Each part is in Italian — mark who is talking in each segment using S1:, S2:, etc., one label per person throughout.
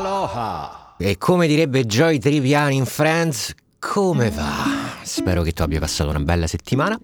S1: Aloha! E come direbbe Joy Triviani in Friends, come va? Spero che tu abbia passato una bella settimana.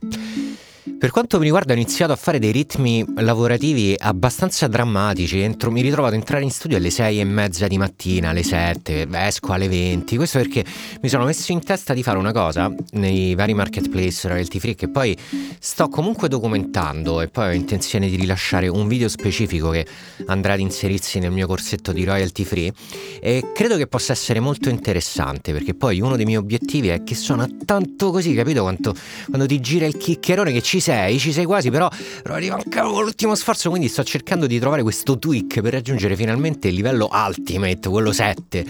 S1: Per quanto mi riguarda ho iniziato a fare dei ritmi lavorativi abbastanza drammatici, Entro, mi ritrovo ad entrare in studio alle 6 e mezza di mattina, alle 7, esco alle 20, questo perché mi sono messo in testa di fare una cosa nei vari marketplace royalty free che poi sto comunque documentando e poi ho intenzione di rilasciare un video specifico che andrà ad inserirsi nel mio corsetto di royalty free. E credo che possa essere molto interessante perché poi uno dei miei obiettivi è che suona tanto così, capito? Quanto, quando ti gira il chiccherone che ci sei, ci sei quasi, però, arriva ancora l'ultimo sforzo, quindi sto cercando di trovare questo tweak per raggiungere finalmente il livello ultimate, quello 7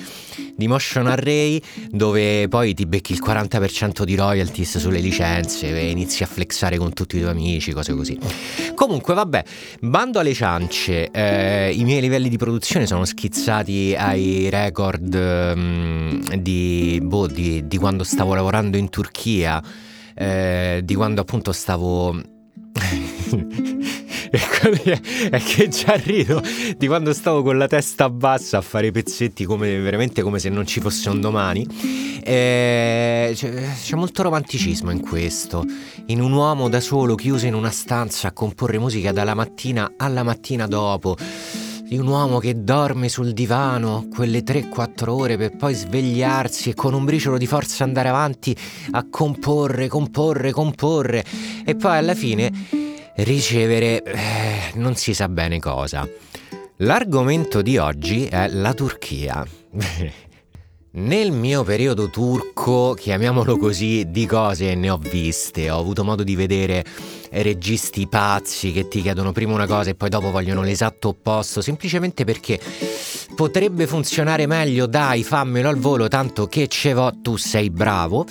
S1: di Motion Array, dove poi ti becchi il 40% di royalties sulle licenze e inizi a flexare con tutti i tuoi amici, cose così. Comunque, vabbè, bando alle ciance, eh, i miei livelli di produzione sono schizzati ai record um, di, boh, di, di quando stavo lavorando in Turchia eh, di quando appunto stavo... è che già rido di quando stavo con la testa bassa a fare pezzetti come, veramente come se non ci fosse un domani. Eh, c'è, c'è, molto romanticismo in questo. In un uomo da solo chiuso in una stanza a comporre musica dalla mattina alla mattina dopo di un uomo che dorme sul divano quelle 3-4 ore per poi svegliarsi e con un briciolo di forza andare avanti a comporre, comporre, comporre e poi alla fine ricevere eh, non si sa bene cosa. L'argomento di oggi è la Turchia. Nel mio periodo turco, chiamiamolo così, di cose ne ho viste, ho avuto modo di vedere registi pazzi che ti chiedono prima una cosa e poi dopo vogliono l'esatto opposto, semplicemente perché potrebbe funzionare meglio, dai, fammelo al volo, tanto che ce vo, tu sei bravo.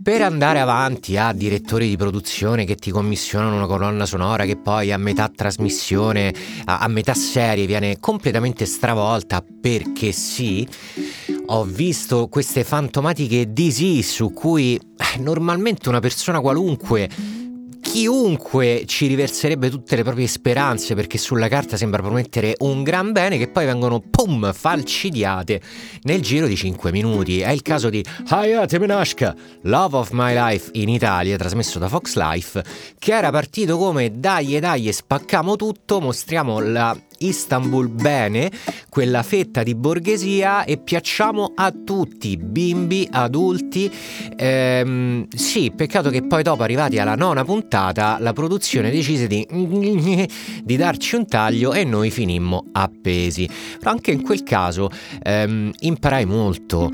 S1: Per andare avanti a direttori di produzione che ti commissionano una colonna sonora che poi a metà trasmissione, a, a metà serie viene completamente stravolta perché sì, ho visto queste fantomatiche DC su cui eh, normalmente una persona qualunque chiunque ci riverserebbe tutte le proprie speranze perché sulla carta sembra promettere un gran bene che poi vengono pum falcidiate nel giro di 5 minuti. È il caso di Hayate Menashka, Love of My Life in Italia, trasmesso da Fox Life, che era partito come dai e dai spaccamo tutto, mostriamo la Istanbul bene, quella fetta di borghesia e piacciamo a tutti, bimbi, adulti. Ehm, sì, peccato che poi dopo arrivati alla nona puntata la produzione decise di, di darci un taglio e noi finimmo appesi. Però anche in quel caso ehm, imparai molto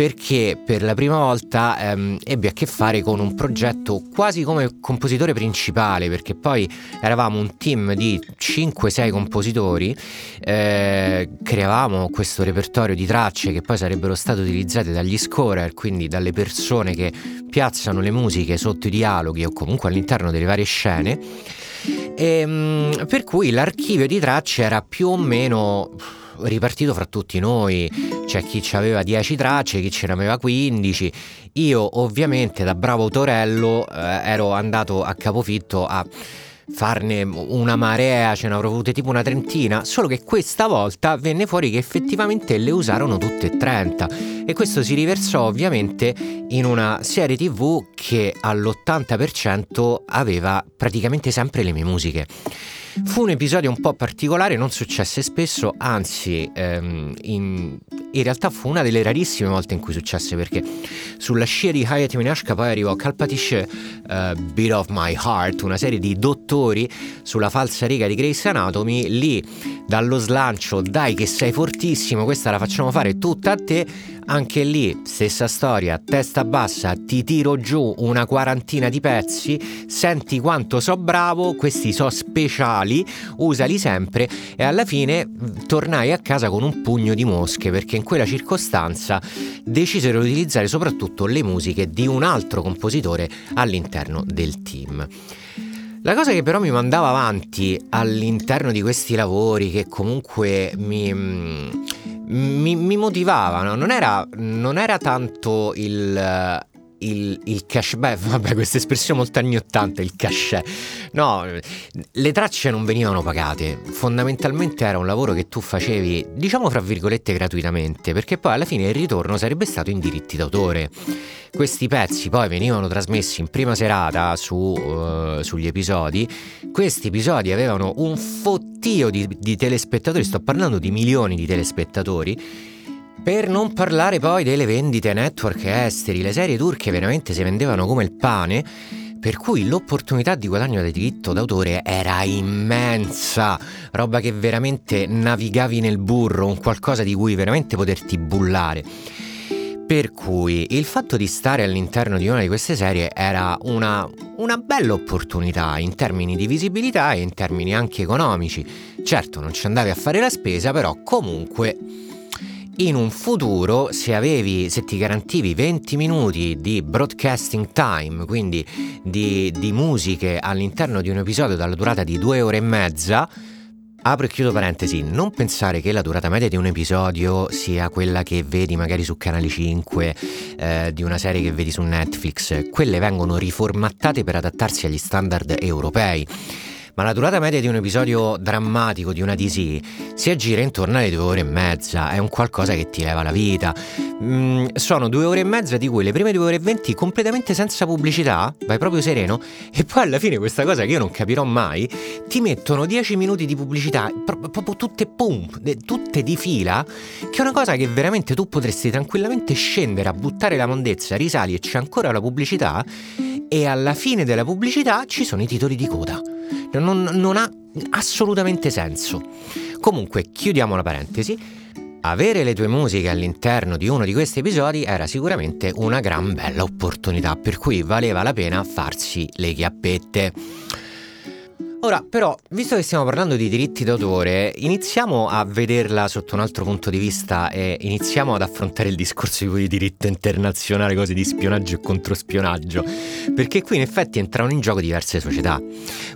S1: perché per la prima volta ehm, ebbi a che fare con un progetto quasi come compositore principale, perché poi eravamo un team di 5-6 compositori, eh, creavamo questo repertorio di tracce che poi sarebbero state utilizzate dagli scorer, quindi dalle persone che piazzano le musiche sotto i dialoghi o comunque all'interno delle varie scene. E, ehm, per cui l'archivio di tracce era più o meno ripartito fra tutti noi, c'è chi aveva 10 tracce, chi ce ne aveva 15. Io ovviamente da bravo autorello eh, ero andato a capofitto a farne una marea, ce ne avrò avute tipo una trentina, solo che questa volta venne fuori che effettivamente le usarono tutte e 30 e questo si riversò ovviamente in una serie tv che all'80% aveva praticamente sempre le mie musiche. Fu un episodio un po' particolare, non successe spesso, anzi ehm, in, in, realtà fu una delle rarissime volte in cui successe perché sulla scia di Hayat Minashka poi arrivò Kalpatish uh, Beat of My Heart, una serie di dottori sulla falsa riga di Grace Anatomy, lì dallo slancio dai che sei fortissimo, questa la facciamo fare tutta a te, anche lì stessa storia, testa bassa, ti tiro giù una quarantina di pezzi, senti quanto so bravo, questi so speciali, usali sempre e alla fine tornai a casa con un pugno di mosche perché in quella circostanza decisero di utilizzare soprattutto le musiche di un altro compositore all'interno del team. La cosa che però mi mandava avanti all'interno di questi lavori, che comunque mi, mi, mi motivavano, non era, non era tanto il il, il cash, beh, vabbè, questa espressione molto anni 80, il cachet. No, le tracce non venivano pagate. Fondamentalmente era un lavoro che tu facevi, diciamo fra virgolette, gratuitamente, perché poi alla fine il ritorno sarebbe stato in diritti d'autore. Questi pezzi poi venivano trasmessi in prima serata su, uh, sugli episodi. Questi episodi avevano un fottio di, di telespettatori, sto parlando di milioni di telespettatori per non parlare poi delle vendite network esteri, le serie turche veramente si vendevano come il pane, per cui l'opportunità di guadagno del diritto d'autore era immensa, roba che veramente navigavi nel burro, un qualcosa di cui veramente poterti bullare. Per cui il fatto di stare all'interno di una di queste serie era una, una bella opportunità in termini di visibilità e in termini anche economici. Certo, non ci andavi a fare la spesa, però comunque in un futuro se avevi, se ti garantivi 20 minuti di broadcasting time, quindi di, di musiche all'interno di un episodio dalla durata di due ore e mezza, Apro e chiudo parentesi, non pensare che la durata media di un episodio sia quella che vedi magari su Canale 5 eh, di una serie che vedi su Netflix, quelle vengono riformattate per adattarsi agli standard europei ma la durata media di un episodio drammatico di una DC si aggira intorno alle due ore e mezza, è un qualcosa che ti leva la vita. Mm, sono due ore e mezza di cui le prime due ore e venti completamente senza pubblicità, vai proprio sereno, e poi alla fine questa cosa che io non capirò mai, ti mettono dieci minuti di pubblicità, proprio tutte pum, tutte di fila, che è una cosa che veramente tu potresti tranquillamente scendere a buttare la mondezza, risali e c'è ancora la pubblicità, e alla fine della pubblicità ci sono i titoli di coda non, non ha assolutamente senso. Comunque, chiudiamo la parentesi. Avere le tue musiche all'interno di uno di questi episodi era sicuramente una gran bella opportunità, per cui valeva la pena farsi le chiappette. Ora, però, visto che stiamo parlando di diritti d'autore, iniziamo a vederla sotto un altro punto di vista e iniziamo ad affrontare il discorso di diritto internazionale, cose di spionaggio e controspionaggio, perché qui in effetti entrano in gioco diverse società.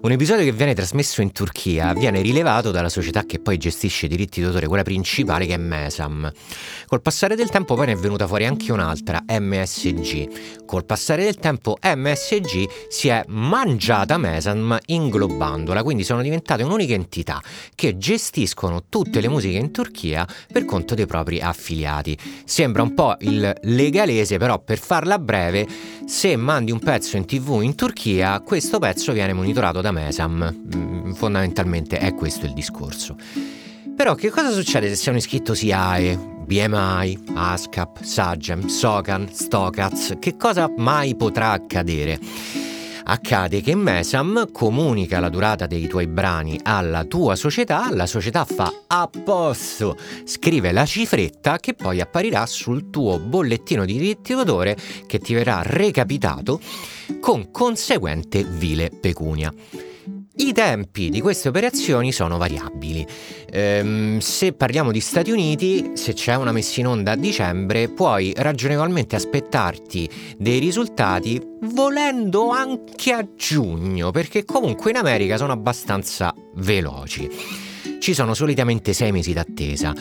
S1: Un episodio che viene trasmesso in Turchia viene rilevato dalla società che poi gestisce i diritti d'autore, quella principale che è Mesam. Col passare del tempo poi ne è venuta fuori anche un'altra, MSG. Col passare del tempo MSG si è mangiata Mesam inglobando Mandola, quindi sono diventate un'unica entità che gestiscono tutte le musiche in Turchia per conto dei propri affiliati. Sembra un po' il legalese, però per farla breve, se mandi un pezzo in tv in Turchia, questo pezzo viene monitorato da Mesam. Mm, fondamentalmente è questo il discorso. Però che cosa succede se sei un iscritto SIAE, BMI, ASCAP, SAGEM, SOCAN, STOCAZ? Che cosa mai potrà accadere? Accade che Mesam comunica la durata dei tuoi brani alla tua società, la società fa a posto, scrive la cifretta che poi apparirà sul tuo bollettino di diritti d'autore che ti verrà recapitato con conseguente vile pecunia. I tempi di queste operazioni sono variabili. Ehm, se parliamo di Stati Uniti, se c'è una messa in onda a dicembre, puoi ragionevolmente aspettarti dei risultati volendo anche a giugno, perché comunque in America sono abbastanza veloci. Ci sono solitamente sei mesi d'attesa.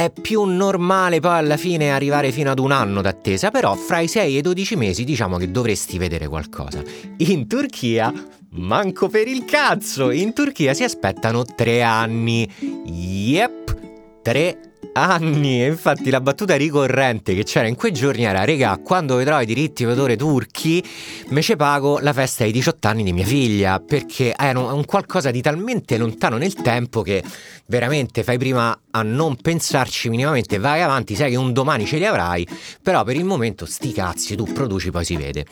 S1: È più normale poi alla fine arrivare fino ad un anno d'attesa, però fra i 6 e i 12 mesi diciamo che dovresti vedere qualcosa. In Turchia Manco per il cazzo! In Turchia si aspettano tre anni. Yep, tre anni. E infatti la battuta ricorrente che c'era in quei giorni era: Regà, quando vedrò i diritti d'autore turchi, me ce pago la festa ai 18 anni di mia figlia. Perché un, un qualcosa di talmente lontano nel tempo che veramente fai prima a non pensarci minimamente. Vai avanti, sai che un domani ce li avrai. Però per il momento, sti cazzi, tu produci, poi si vede.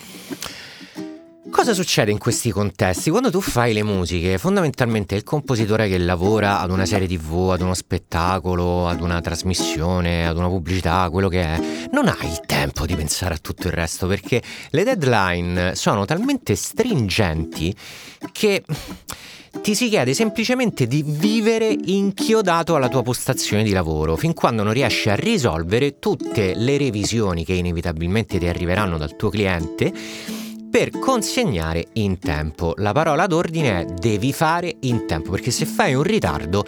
S1: Cosa succede in questi contesti? Quando tu fai le musiche, fondamentalmente il compositore che lavora ad una serie tv, ad uno spettacolo, ad una trasmissione, ad una pubblicità, quello che è, non ha il tempo di pensare a tutto il resto perché le deadline sono talmente stringenti che ti si chiede semplicemente di vivere inchiodato alla tua postazione di lavoro, fin quando non riesci a risolvere tutte le revisioni che inevitabilmente ti arriveranno dal tuo cliente per consegnare in tempo. La parola d'ordine è devi fare in tempo, perché se fai un ritardo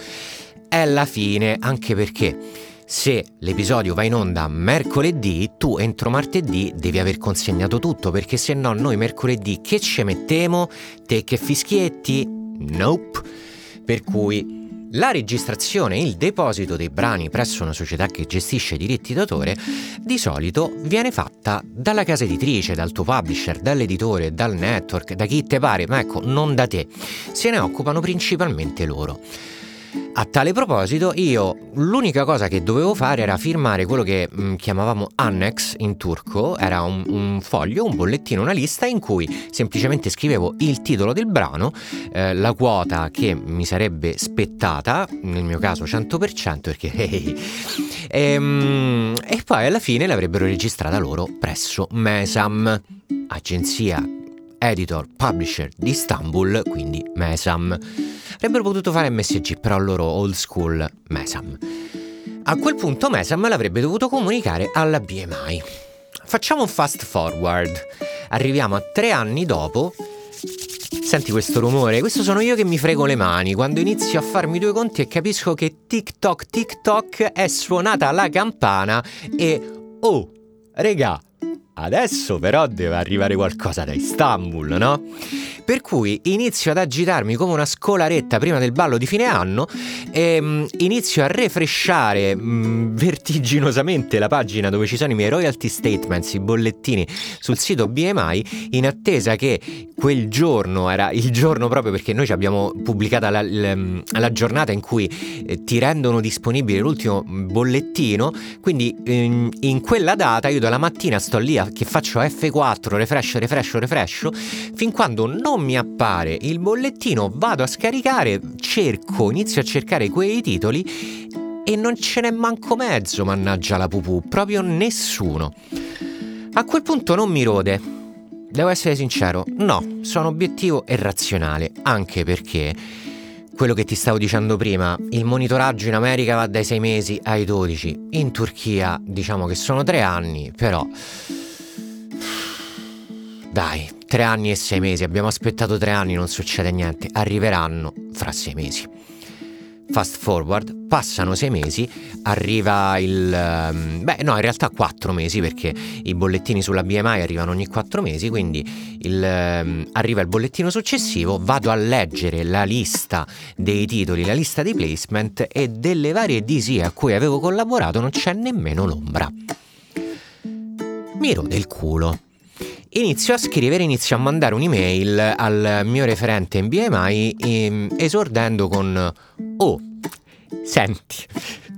S1: è la fine, anche perché se l'episodio va in onda mercoledì, tu entro martedì devi aver consegnato tutto, perché se no noi mercoledì che ci mettiamo? Te che fischietti? Nope. Per cui la registrazione e il deposito dei brani presso una società che gestisce diritti d'autore di solito viene fatta dalla casa editrice, dal tuo publisher, dall'editore, dal network, da chi te pare, ma ecco, non da te. Se ne occupano principalmente loro. A tale proposito, io l'unica cosa che dovevo fare era firmare quello che mh, mm, chiamavamo annex in turco, era un, un, foglio, un bollettino, una lista in cui semplicemente scrivevo il titolo del brano, eh, la quota che mi sarebbe spettata, nel mio caso 100%, perché hey, ehm, e poi alla fine l'avrebbero registrata loro presso Mesam, agenzia editor publisher di Istanbul, quindi Mesam. Avrebbero potuto fare MSG, però loro old school Mesam. A quel punto Mesam l'avrebbe dovuto comunicare alla BMI. Facciamo un fast forward. Arriviamo a tre anni dopo. Senti questo rumore? Questo sono io che mi frego le mani quando inizio a farmi due conti e capisco che TikTok TikTok è suonata la campana e oh, regà, Adesso però deve arrivare qualcosa da Istanbul, no? Per cui inizio ad agitarmi come una scolaretta prima del ballo di fine anno e um, inizio a refresciare um, vertiginosamente la pagina dove ci sono i miei royalty statements, i bollettini sul sito BMI in attesa che quel giorno era il giorno proprio perché noi ci abbiamo pubblicata la, la, la giornata in cui eh, ti rendono disponibile l'ultimo bollettino, quindi in, in quella data io dalla mattina sto lì a che faccio F4, refresh, refresh, refresh, fin quando non mi appare il bollettino, vado a scaricare, cerco, inizio a cercare quei titoli e non ce n'è manco mezzo, mannaggia la pupù, proprio nessuno. A quel punto non mi rode. Devo essere sincero, no, sono obiettivo e razionale, anche perché quello che ti stavo dicendo prima, il monitoraggio in America va dai 6 mesi ai 12, in Turchia diciamo che sono 3 anni, però dai, tre anni e sei mesi, abbiamo aspettato tre anni, non succede niente, arriveranno fra sei mesi. Fast forward, passano sei mesi, arriva il... Ehm, beh no, in realtà quattro mesi perché i bollettini sulla BMI arrivano ogni quattro mesi, quindi il, ehm, arriva il bollettino successivo, vado a leggere la lista dei titoli, la lista dei placement e delle varie DC a cui avevo collaborato non c'è nemmeno l'ombra. Mi rode il culo Inizio a scrivere, inizio a mandare un'email al mio referente in BMI ehm, esordendo con Oh, senti,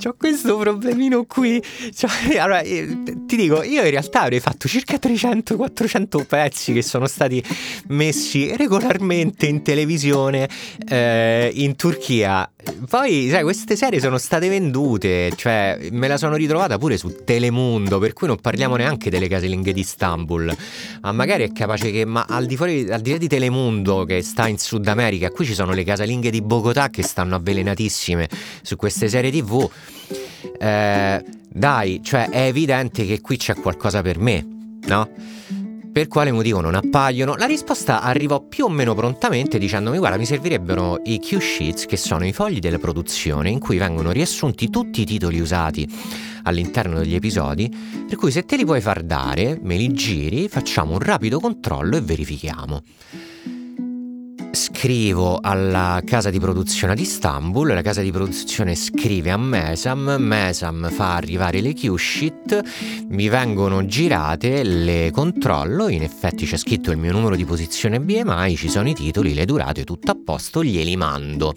S1: ho questo problemino qui. Cioè, allora, eh, ti dico, io in realtà avrei fatto circa 300-400 pezzi che sono stati messi regolarmente in televisione eh, in Turchia. Poi, sai, queste serie sono state vendute, cioè me la sono ritrovata pure su Telemundo, per cui non parliamo neanche delle casalinghe di Istanbul. Ma magari è capace che, ma al di fuori, al di là di Telemundo che sta in Sud America, qui ci sono le casalinghe di Bogotà che stanno avvelenatissime su queste serie TV. Eh, dai, cioè è evidente che qui c'è qualcosa per me, no? Per quale motivo non appaiono? La risposta arrivò più o meno prontamente dicendomi guarda mi servirebbero i Q-Sheets che sono i fogli della produzione in cui vengono riassunti tutti i titoli usati all'interno degli episodi, per cui se te li puoi far dare, me li giri, facciamo un rapido controllo e verifichiamo scrivo alla casa di produzione di Istanbul, la casa di produzione scrive a Mesam, Mesam fa arrivare le Q-sheet, mi vengono girate, le controllo, in effetti c'è scritto il mio numero di posizione BMI, ci sono i titoli, le durate, tutto a posto, glieli mando.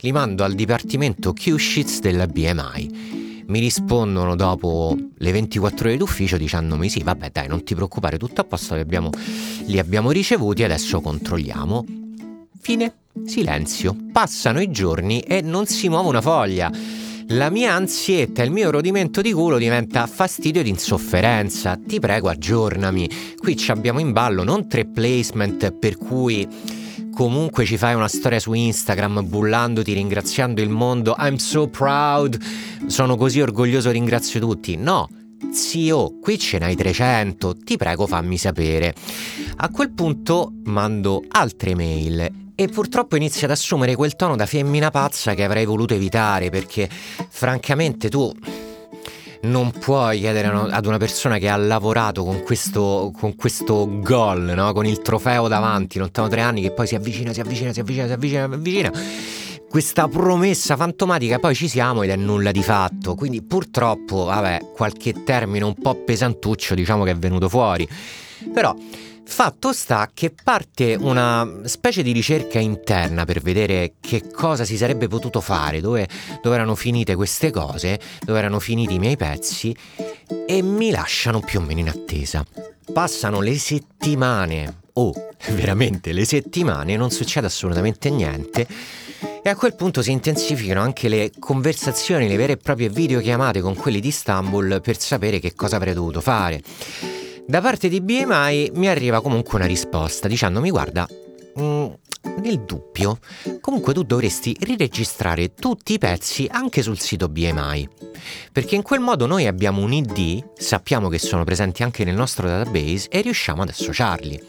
S1: Li mando al dipartimento Q-sheets della BMI mi rispondono dopo le 24 ore d'ufficio dicendomi sì vabbè dai non ti preoccupare tutto a posto li abbiamo, li abbiamo ricevuti adesso controlliamo Fine. Silenzio. Passano i giorni e non si muove una foglia. La mia ansietta, il mio rodimento di culo diventa fastidio ed insofferenza. Ti prego, aggiornami. Qui ci abbiamo in ballo non tre placement per cui comunque ci fai una storia su Instagram bullandoti, ringraziando il mondo. I'm so proud. Sono così orgoglioso, ringrazio tutti. No. Zio, qui ce n'hai 300, ti prego fammi sapere. A quel punto mando altre mail e purtroppo inizia ad assumere quel tono da femmina pazza che avrei voluto evitare perché francamente tu non puoi chiedere ad una persona che ha lavorato con questo, con questo gol, no? con il trofeo davanti, lontano tre anni, che poi si avvicina, si avvicina, si avvicina, si avvicina, si avvicina. Questa promessa fantomatica, poi ci siamo ed è nulla di fatto. Quindi purtroppo, vabbè, qualche termine un po' pesantuccio diciamo che è venuto fuori. Però Fatto sta che parte una specie di ricerca interna per vedere che cosa si sarebbe potuto fare, dove, dove, erano finite queste cose, dove erano finiti i miei pezzi e mi lasciano più o meno in attesa. Passano le settimane, oh, veramente le settimane, non succede assolutamente niente. E a quel punto si intensificano anche le conversazioni, le vere e proprie videochiamate con quelli di Istanbul per sapere che cosa avrei dovuto fare. Da parte di BMI mi arriva comunque una risposta dicendomi guarda, mm, nel dubbio, comunque tu dovresti riregistrare tutti i pezzi anche sul sito BMI, perché in quel modo noi abbiamo un ID, sappiamo che sono presenti anche nel nostro database e riusciamo ad associarli.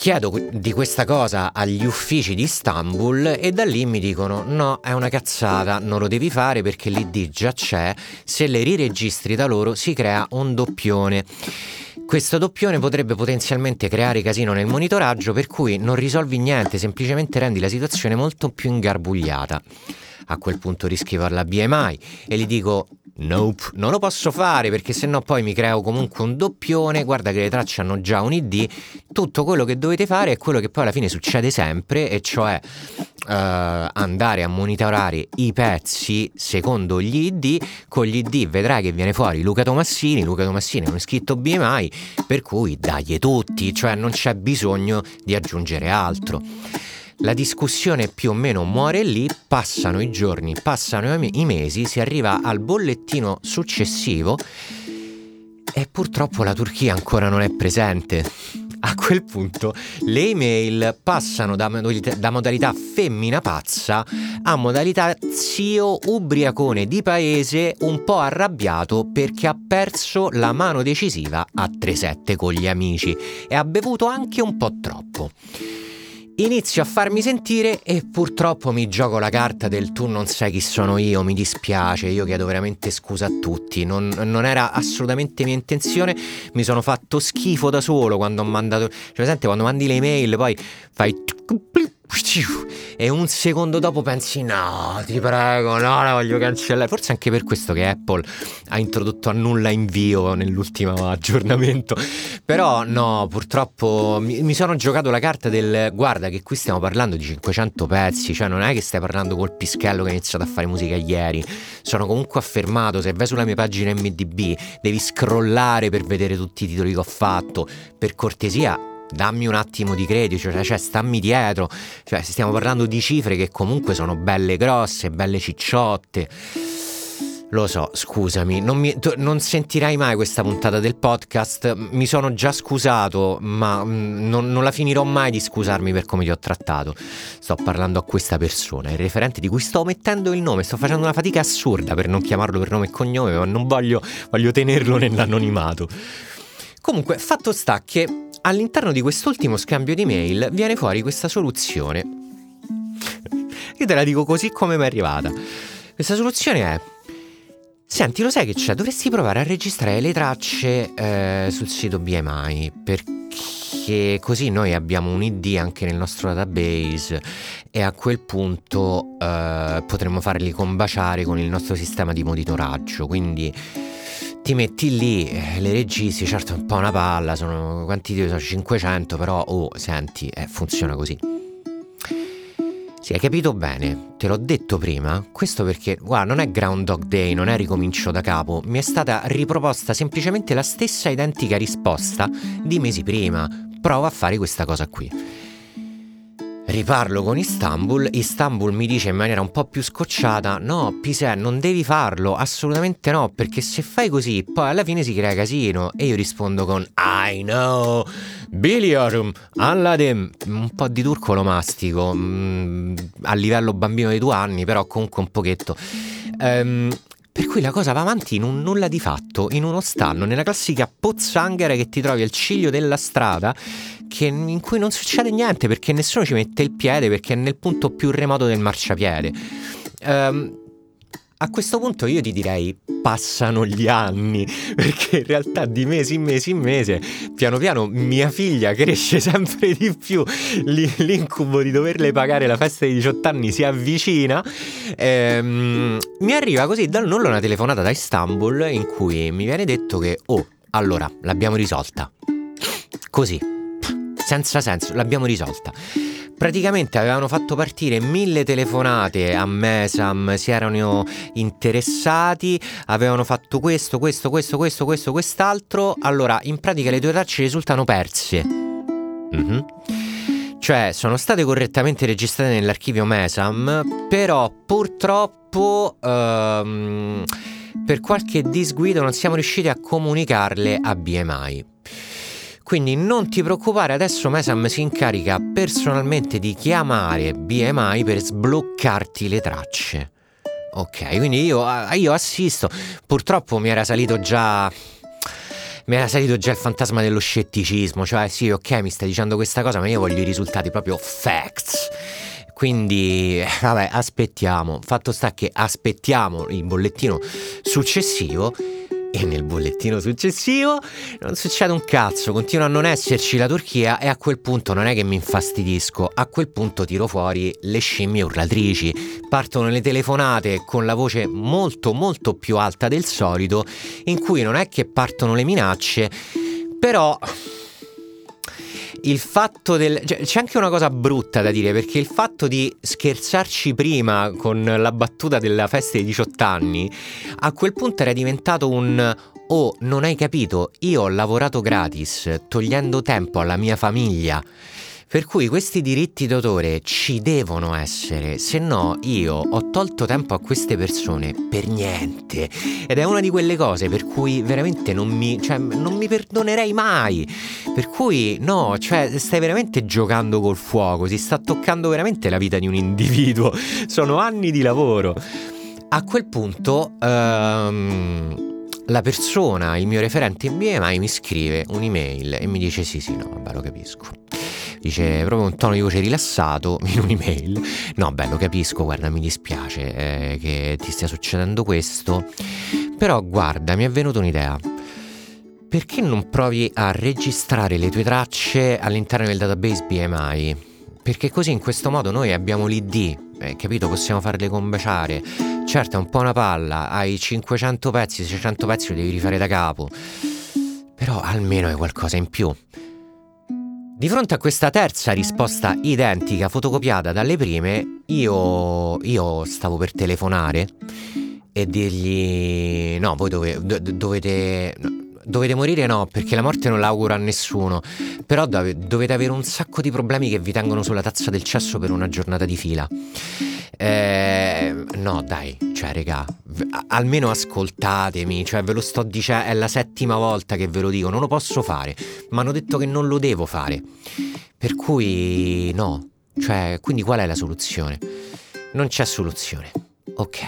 S1: Chiedo di questa cosa agli uffici di Istanbul e da lì mi dicono no, è una cazzata, non lo devi fare perché l'ID già c'è, se le riregistri da loro si crea un doppione. Questo doppione potrebbe potenzialmente creare casino nel monitoraggio per cui non risolvi niente, semplicemente rendi la situazione molto più ingarbugliata. A quel punto riscrivo alla BMI e gli dico Nope, non lo posso fare perché sennò poi mi creo comunque un doppione. Guarda che le tracce hanno già un ID. Tutto quello che dovete fare è quello che poi alla fine succede sempre, e cioè uh, andare a monitorare i pezzi secondo gli ID. Con gli ID vedrai che viene fuori Luca Tomassini. Luca Tomassini è un iscritto BMI, per cui dagli tutti, cioè non c'è bisogno di aggiungere altro. La discussione più o meno muore lì, passano i giorni, passano i mesi, si arriva al bollettino successivo e purtroppo la Turchia ancora non è presente. A quel punto le email passano da modalità, da modalità femmina pazza a modalità zio ubriacone di paese un po' arrabbiato perché ha perso la mano decisiva a 3-7 con gli amici e ha bevuto anche un po' troppo. Inizio a farmi sentire e purtroppo mi gioco la carta del tu non sai chi sono io, mi dispiace, io chiedo veramente scusa a tutti, non, non era assolutamente mia intenzione, mi sono fatto schifo da solo quando ho mandato, cioè presente quando mandi le email poi fai e un secondo dopo pensi no, ti prego, no, la voglio cancellare. Forse anche per questo che Apple ha introdotto a nulla invio nell'ultimo aggiornamento. Però no, purtroppo mi, mi sono giocato la carta del guarda che qui stiamo parlando di 500 pezzi, cioè non è che stai parlando col pischello che ha iniziato a fare musica ieri. Sono comunque affermato, se vai sulla mia pagina MDB devi scrollare per vedere tutti i titoli che ho fatto. Per cortesia dammi un attimo di credito, cioè, cioè stammi dietro, cioè stiamo parlando di cifre che comunque sono belle grosse, belle cicciotte. Lo so, scusami, non, mi, tu, non, sentirai mai questa puntata del podcast, mi sono già scusato, ma mm, non, non, la finirò mai di scusarmi per come ti ho trattato. Sto parlando a questa persona, il referente di cui sto mettendo il nome, sto facendo una fatica assurda per non chiamarlo per nome e cognome, ma non voglio, voglio tenerlo nell'anonimato. Comunque, fatto sta che all'interno di quest'ultimo scambio di mail viene fuori questa soluzione. Io te la dico così come mi è arrivata. Questa soluzione è... Senti, lo sai che c'è? Dovresti provare a registrare le tracce eh, sul sito BMI perché così noi abbiamo un ID anche nel nostro database e a quel punto eh, potremmo farli combaciare con il nostro sistema di monitoraggio. Quindi ti metti lì, eh, le registri, certo è un po' una palla, sono quanti ti sono 500, però oh, senti, eh, funziona così. Sì, hai capito bene, te l'ho detto prima, questo perché, guarda, non è Groundhog Day, non è ricomincio da capo, mi è stata riproposta semplicemente la stessa identica risposta di mesi prima. Prova a fare questa cosa qui. Riparlo con Istanbul, Istanbul mi dice in maniera un po' più scocciata, no Pisè non devi farlo, assolutamente no, perché se fai così poi alla fine si crea casino e io rispondo con I know, biliarum, alladem, un po' di turco lo mastico, mm, a livello bambino di due anni, però comunque un pochetto. Um, per cui la cosa va avanti in un nulla di fatto, in uno stallo, nella classica pozzanghera che ti trovi al ciglio della strada, che, in cui non succede niente perché nessuno ci mette il piede, perché è nel punto più remoto del marciapiede. Um, a questo punto io ti direi passano gli anni, perché in realtà di mese in mese in mese, piano piano mia figlia cresce sempre di più, l'incubo di doverle pagare la festa di 18 anni si avvicina, ehm, mi arriva così dal nullo una telefonata da Istanbul in cui mi viene detto che, oh, allora, l'abbiamo risolta. Così, senza senso, l'abbiamo risolta. Praticamente avevano fatto partire mille telefonate a Mesam, si erano interessati, avevano fatto questo, questo, questo, questo, questo, quest'altro. Allora, in pratica le tue tracce risultano perse. Mm-hmm. Cioè, sono state correttamente registrate nell'archivio Mesam, però purtroppo um, per qualche disguido non siamo riusciti a comunicarle a BMI. Quindi non ti preoccupare, adesso Mesam si incarica personalmente di chiamare BMI per sbloccarti le tracce. Ok, quindi io, io assisto. Purtroppo mi era salito già mi era salito già il fantasma dello scetticismo, cioè sì, ok, mi stai dicendo questa cosa, ma io voglio i risultati proprio facts. Quindi, vabbè, aspettiamo. Fatto sta che aspettiamo il bollettino successivo e nel bollettino successivo non succede un cazzo, continua a non esserci la Turchia e a quel punto non è che mi infastidisco, a quel punto tiro fuori le scimmie urlatrici, partono le telefonate con la voce molto molto più alta del solito, in cui non è che partono le minacce, però il fatto del... Cioè, c'è anche una cosa brutta da dire, perché il fatto di scherzarci prima con la battuta della festa dei 18 anni, a quel punto era diventato un... Oh, non hai capito, io ho lavorato gratis, togliendo tempo alla mia famiglia per cui questi diritti d'autore ci devono essere, se no io ho tolto tempo a queste persone per niente. Ed è una di quelle cose per cui veramente non mi, cioè, non mi perdonerei mai. Per cui no, cioè stai veramente giocando col fuoco, si sta toccando veramente la vita di un individuo. Sono anni di lavoro. A quel punto... Um, la persona, il mio referente in BMI mi scrive un'email e mi dice sì sì no vabbè lo capisco dice proprio un tono di voce rilassato in un'email. No, beh, lo capisco, guarda, mi dispiace eh, che ti stia succedendo questo, però guarda, mi è venuta un'idea. Perché non provi a registrare le tue tracce all'interno del database BMI? Perché così in questo modo noi abbiamo l'ID, eh, capito? Possiamo farle combaciare. Certo, è un po' una palla, hai 500 pezzi, 600 pezzi li devi rifare da capo. Però almeno hai qualcosa in più. Di fronte a questa terza risposta identica, fotocopiata dalle prime, io, io stavo per telefonare e dirgli: No, voi dove, do, dovete. Dovete morire no, perché la morte non l'auguro a nessuno. Però dovete avere un sacco di problemi che vi tengono sulla tazza del cesso per una giornata di fila. Eh, no, dai, cioè, regà, almeno ascoltatemi, cioè, ve lo sto dicendo, è la settima volta che ve lo dico, non lo posso fare, mi hanno detto che non lo devo fare. Per cui, no, cioè, quindi qual è la soluzione? Non c'è soluzione. Ok.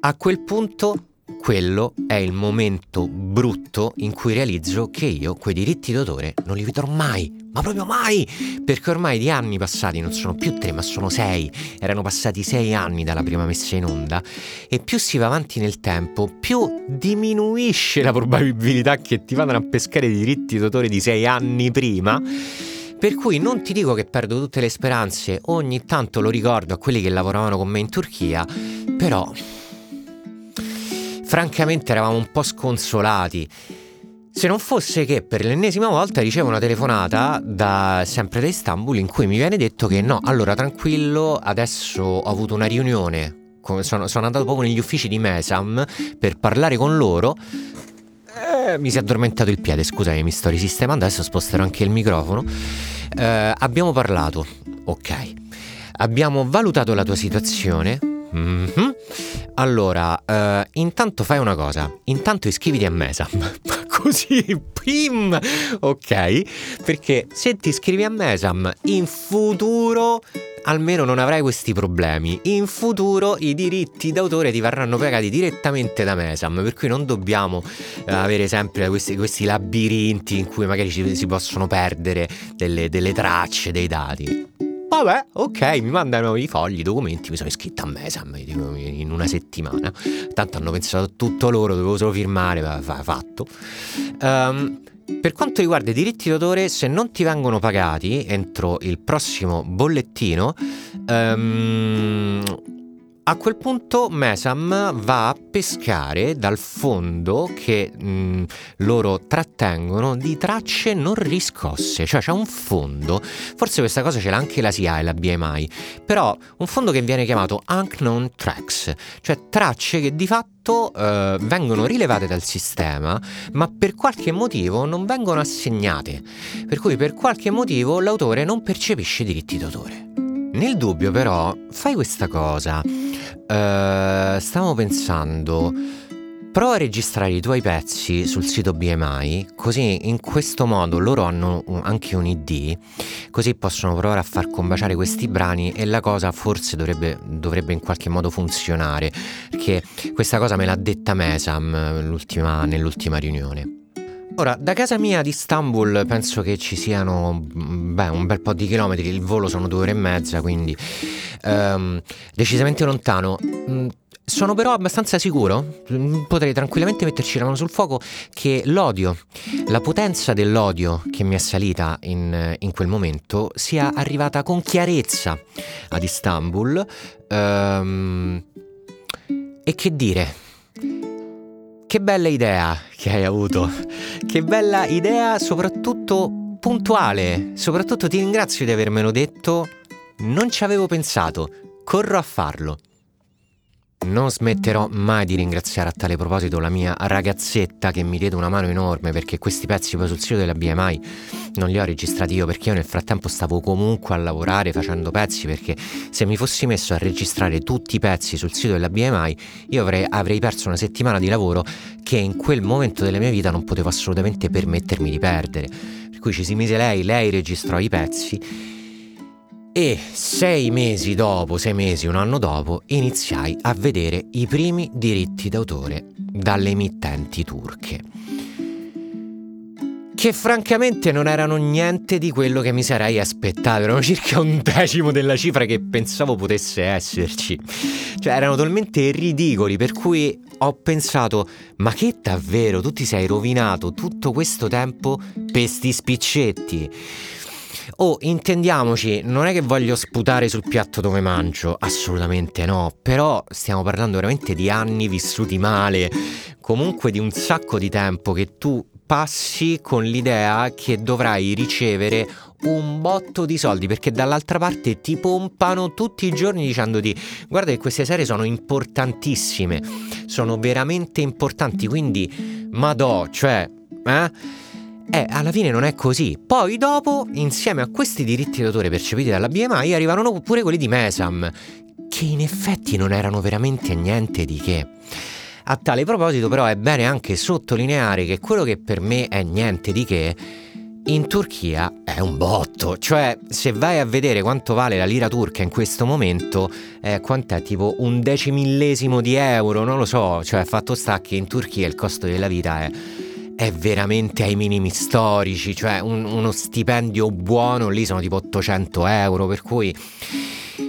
S1: A quel punto quello è il momento brutto in cui realizzo che io quei diritti d'autore non li vedrò mai, ma proprio mai, perché ormai di anni passati non sono più tre, ma sono sei, erano passati sei anni dalla prima messa in onda e più si va avanti nel tempo, più diminuisce la probabilità che ti vadano a pescare i diritti d'autore di sei anni prima. Per cui non ti dico che perdo tutte le speranze, ogni tanto lo ricordo a quelli che lavoravano con me in Turchia, però francamente eravamo un po' sconsolati. Se non fosse che per l'ennesima volta ricevo una telefonata da, sempre da Istanbul in cui mi viene detto che no, allora tranquillo, adesso ho avuto una riunione, sono, sono andato proprio negli uffici di Mesam per parlare con loro. Eh, mi si è addormentato il piede, scusami, mi sto risistemando, adesso sposterò anche il microfono. Eh, abbiamo parlato, ok. Abbiamo valutato la tua situazione, Mm-hmm. Allora, uh, intanto fai una cosa, intanto iscriviti a Mesam, così, pim, ok? Perché se ti iscrivi a Mesam, in futuro almeno non avrai questi problemi. In futuro i diritti d'autore ti verranno pagati direttamente da Mesam, per cui non dobbiamo uh, avere sempre questi, questi, labirinti in cui magari ci, si possono perdere delle, delle tracce, dei dati. Vabbè, ok, mi mandano i fogli, i documenti, mi sono iscritto a Mesam in una settimana. Tanto hanno pensato tutto loro, dovevo solo firmare, fatto. Um, per quanto riguarda i diritti d'autore, se non ti vengono pagati entro il prossimo bollettino, um, a quel punto Mesam va a pescare dal fondo che mh, mm, loro trattengono di tracce non riscosse, cioè c'è un fondo, forse questa cosa ce l'ha anche la SIA e la BMI, però un fondo che viene chiamato Unknown Tracks, cioè tracce che di fatto eh, vengono rilevate dal sistema, ma per qualche motivo non vengono assegnate, per cui per qualche motivo l'autore non percepisce diritti d'autore. Nel dubbio però, fai questa cosa. Uh, stavo pensando, prova a registrare i tuoi pezzi sul sito BMI, così in questo modo loro hanno anche un ID, così possono provare a far combaciare questi brani e la cosa forse dovrebbe, dovrebbe in qualche modo funzionare, perché questa cosa me l'ha detta Mesam nell'ultima riunione. Ora, da casa mia di Istanbul penso che ci siano beh, un bel po' di chilometri, il volo sono due ore e mezza, quindi um, decisamente lontano. Mm, sono però abbastanza sicuro, mm, potrei tranquillamente metterci la mano sul fuoco, che l'odio, la potenza dell'odio che mi è salita in, in quel momento sia arrivata con chiarezza ad Istanbul. Um, e che dire? Che bella idea che hai avuto, che bella idea soprattutto puntuale, soprattutto ti ringrazio di avermelo detto, non ci avevo pensato, corro a farlo. Non smetterò mai di ringraziare a tale proposito la mia ragazzetta che mi diede una mano enorme perché questi pezzi poi sul sito della BMI non li ho registrati io perché io nel frattempo stavo comunque a lavorare facendo pezzi perché se mi fossi messo a registrare tutti i pezzi sul sito della BMI io avrei, avrei perso una settimana di lavoro che in quel momento della mia vita non potevo assolutamente permettermi di perdere. Per cui ci si mise lei, lei registrò i pezzi e sei mesi dopo, sei mesi, un anno dopo, iniziai a vedere i primi diritti d'autore dalle emittenti turche. Che francamente non erano niente di quello che mi sarei aspettato, erano circa un decimo della cifra che pensavo potesse esserci. Cioè erano talmente ridicoli per cui ho pensato, ma che davvero tu ti sei rovinato tutto questo tempo per sti spiccetti? Oh, intendiamoci, non è che voglio sputare sul piatto dove mangio, assolutamente no, però stiamo parlando veramente di anni vissuti male, comunque di un sacco di tempo che tu passi con l'idea che dovrai ricevere un botto di soldi perché dall'altra parte ti pompano tutti i giorni dicendoti guarda che queste serie sono importantissime, sono veramente importanti, quindi madò, cioè, eh? Eh, alla fine non è così. Poi dopo, insieme a questi diritti d'autore percepiti dalla BMI, arrivarono pure quelli di Mesam, che in effetti non erano veramente niente di che. A tale proposito però è bene anche sottolineare che quello che per me è niente di che in Turchia è un botto, cioè se vai a vedere quanto vale la lira turca in questo momento, eh, quant'è tipo un decimillesimo di euro, non lo so, cioè fatto sta che in Turchia il costo della vita è è veramente ai minimi storici, cioè un, uno stipendio buono lì sono tipo 800 euro, per cui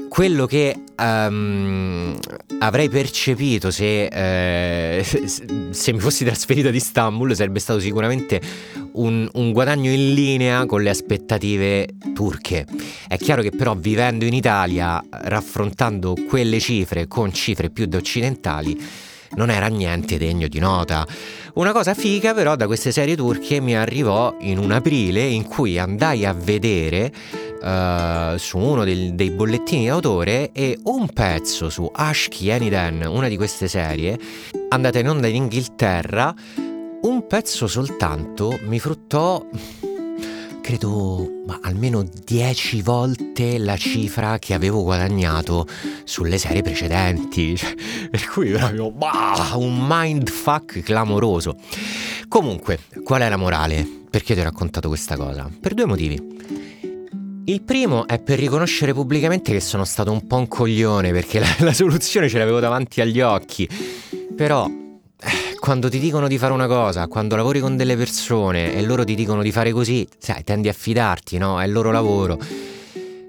S1: quello che um, avrei percepito se, eh, se, mi fossi trasferito ad Istanbul sarebbe stato sicuramente un, un, guadagno in linea con le aspettative turche. È chiaro che però vivendo in Italia, raffrontando quelle cifre con cifre più occidentali, non era niente degno di nota. Una cosa figa però da queste serie turche mi arrivò in un aprile in cui andai a vedere uh, su uno dei, dei bollettini d'autore e un pezzo su Ashki Eniden, una di queste serie, andata in onda in Inghilterra, un pezzo soltanto mi fruttò credo ma almeno 10 volte la cifra che avevo guadagnato sulle serie precedenti. Cioè, per cui proprio bah, un mindfuck clamoroso. Comunque, qual è la morale? Perché ti ho raccontato questa cosa? Per due motivi. Il primo è per riconoscere pubblicamente che sono stato un po' un coglione perché la, la soluzione ce l'avevo davanti agli occhi. Però quando ti dicono di fare una cosa, quando lavori con delle persone e loro ti dicono di fare così, sai, tendi a fidarti, no? È il loro lavoro.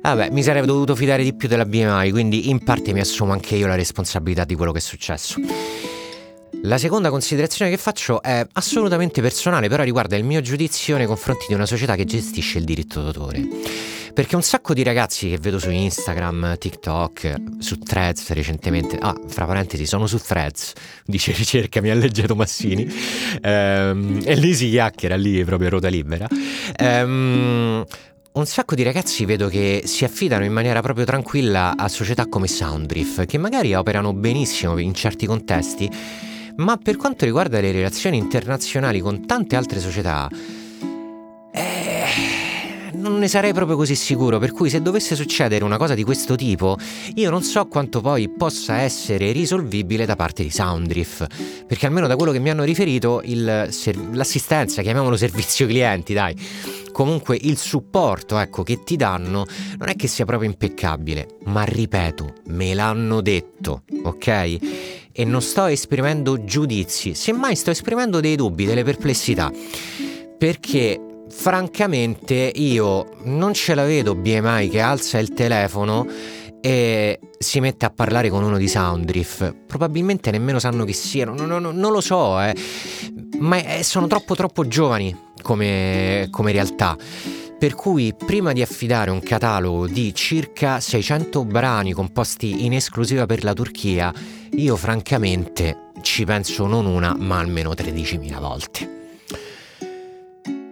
S1: Vabbè, mi sarei dovuto fidare di più della BMI, quindi in parte mi assumo anche io la responsabilità di quello che è successo. La seconda considerazione che faccio è assolutamente personale, però riguarda il mio giudizio nei confronti di una società che gestisce il diritto d'autore. Perché un sacco di ragazzi che vedo su Instagram, TikTok, su Threads recentemente, ah, fra parentesi, sono su Threads, dice ricerca, mi ha leggerto Massini, ehm, e lì si chiacchiera, lì è proprio ruota libera. Ehm, un sacco di ragazzi vedo che si affidano in maniera proprio tranquilla a società come Soundriff, che magari operano benissimo in certi contesti, ma per quanto riguarda le relazioni internazionali con tante altre società, eh, non ne sarei proprio così sicuro, per cui se dovesse succedere una cosa di questo tipo, io non so quanto poi possa essere risolvibile da parte di Soundriff, perché almeno da quello che mi hanno riferito il, l'assistenza, chiamiamolo servizio clienti, dai comunque il supporto ecco, che ti danno non è che sia proprio impeccabile, ma ripeto, me l'hanno detto, ok? E non sto esprimendo giudizi, semmai sto esprimendo dei dubbi, delle perplessità, perché francamente io non ce la vedo BMI che alza il telefono e si mette a parlare con uno di Soundriff. Probabilmente nemmeno sanno chi siano, non, non, non lo so, eh. ma sono troppo troppo giovani come, come realtà. Per cui prima di affidare un catalogo di circa 600 brani composti in esclusiva per la Turchia, io francamente ci penso non una, ma almeno 13.000 volte.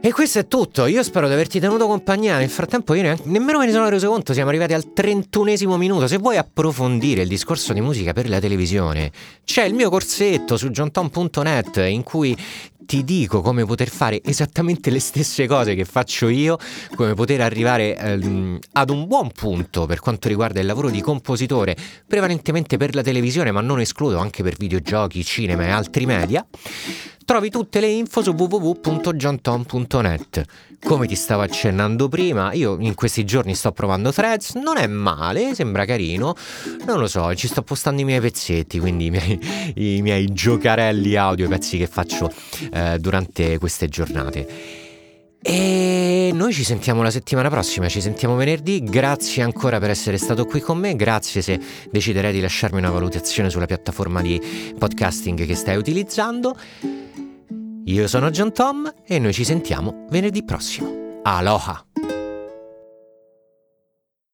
S1: E questo è tutto, io spero di averti tenuto compagnia, nel frattempo io neanche, nemmeno me ne sono reso conto, siamo arrivati al trentunesimo minuto, se vuoi approfondire il discorso di musica per la televisione, c'è il mio corsetto su johnton.net in cui ti dico come poter fare esattamente le stesse cose che faccio io, come poter arrivare ehm, ad un buon punto per quanto riguarda il lavoro di compositore, prevalentemente per la televisione, ma non escludo anche per videogiochi, cinema e altri media. Trovi tutte le info su www.johntom.net. Come ti stavo accennando prima, io in questi giorni sto provando Threads, non è male, sembra carino, non lo so, ci sto postando i miei pezzetti, quindi i miei, i miei giocarelli audio, i pezzi che faccio eh, durante queste giornate. E noi ci sentiamo la settimana prossima, ci sentiamo venerdì. Grazie ancora per essere stato qui con me. Grazie se deciderai di lasciarmi una valutazione sulla piattaforma di podcasting che stai utilizzando. Io sono John Tom e noi ci sentiamo venerdì prossimo. Aloha!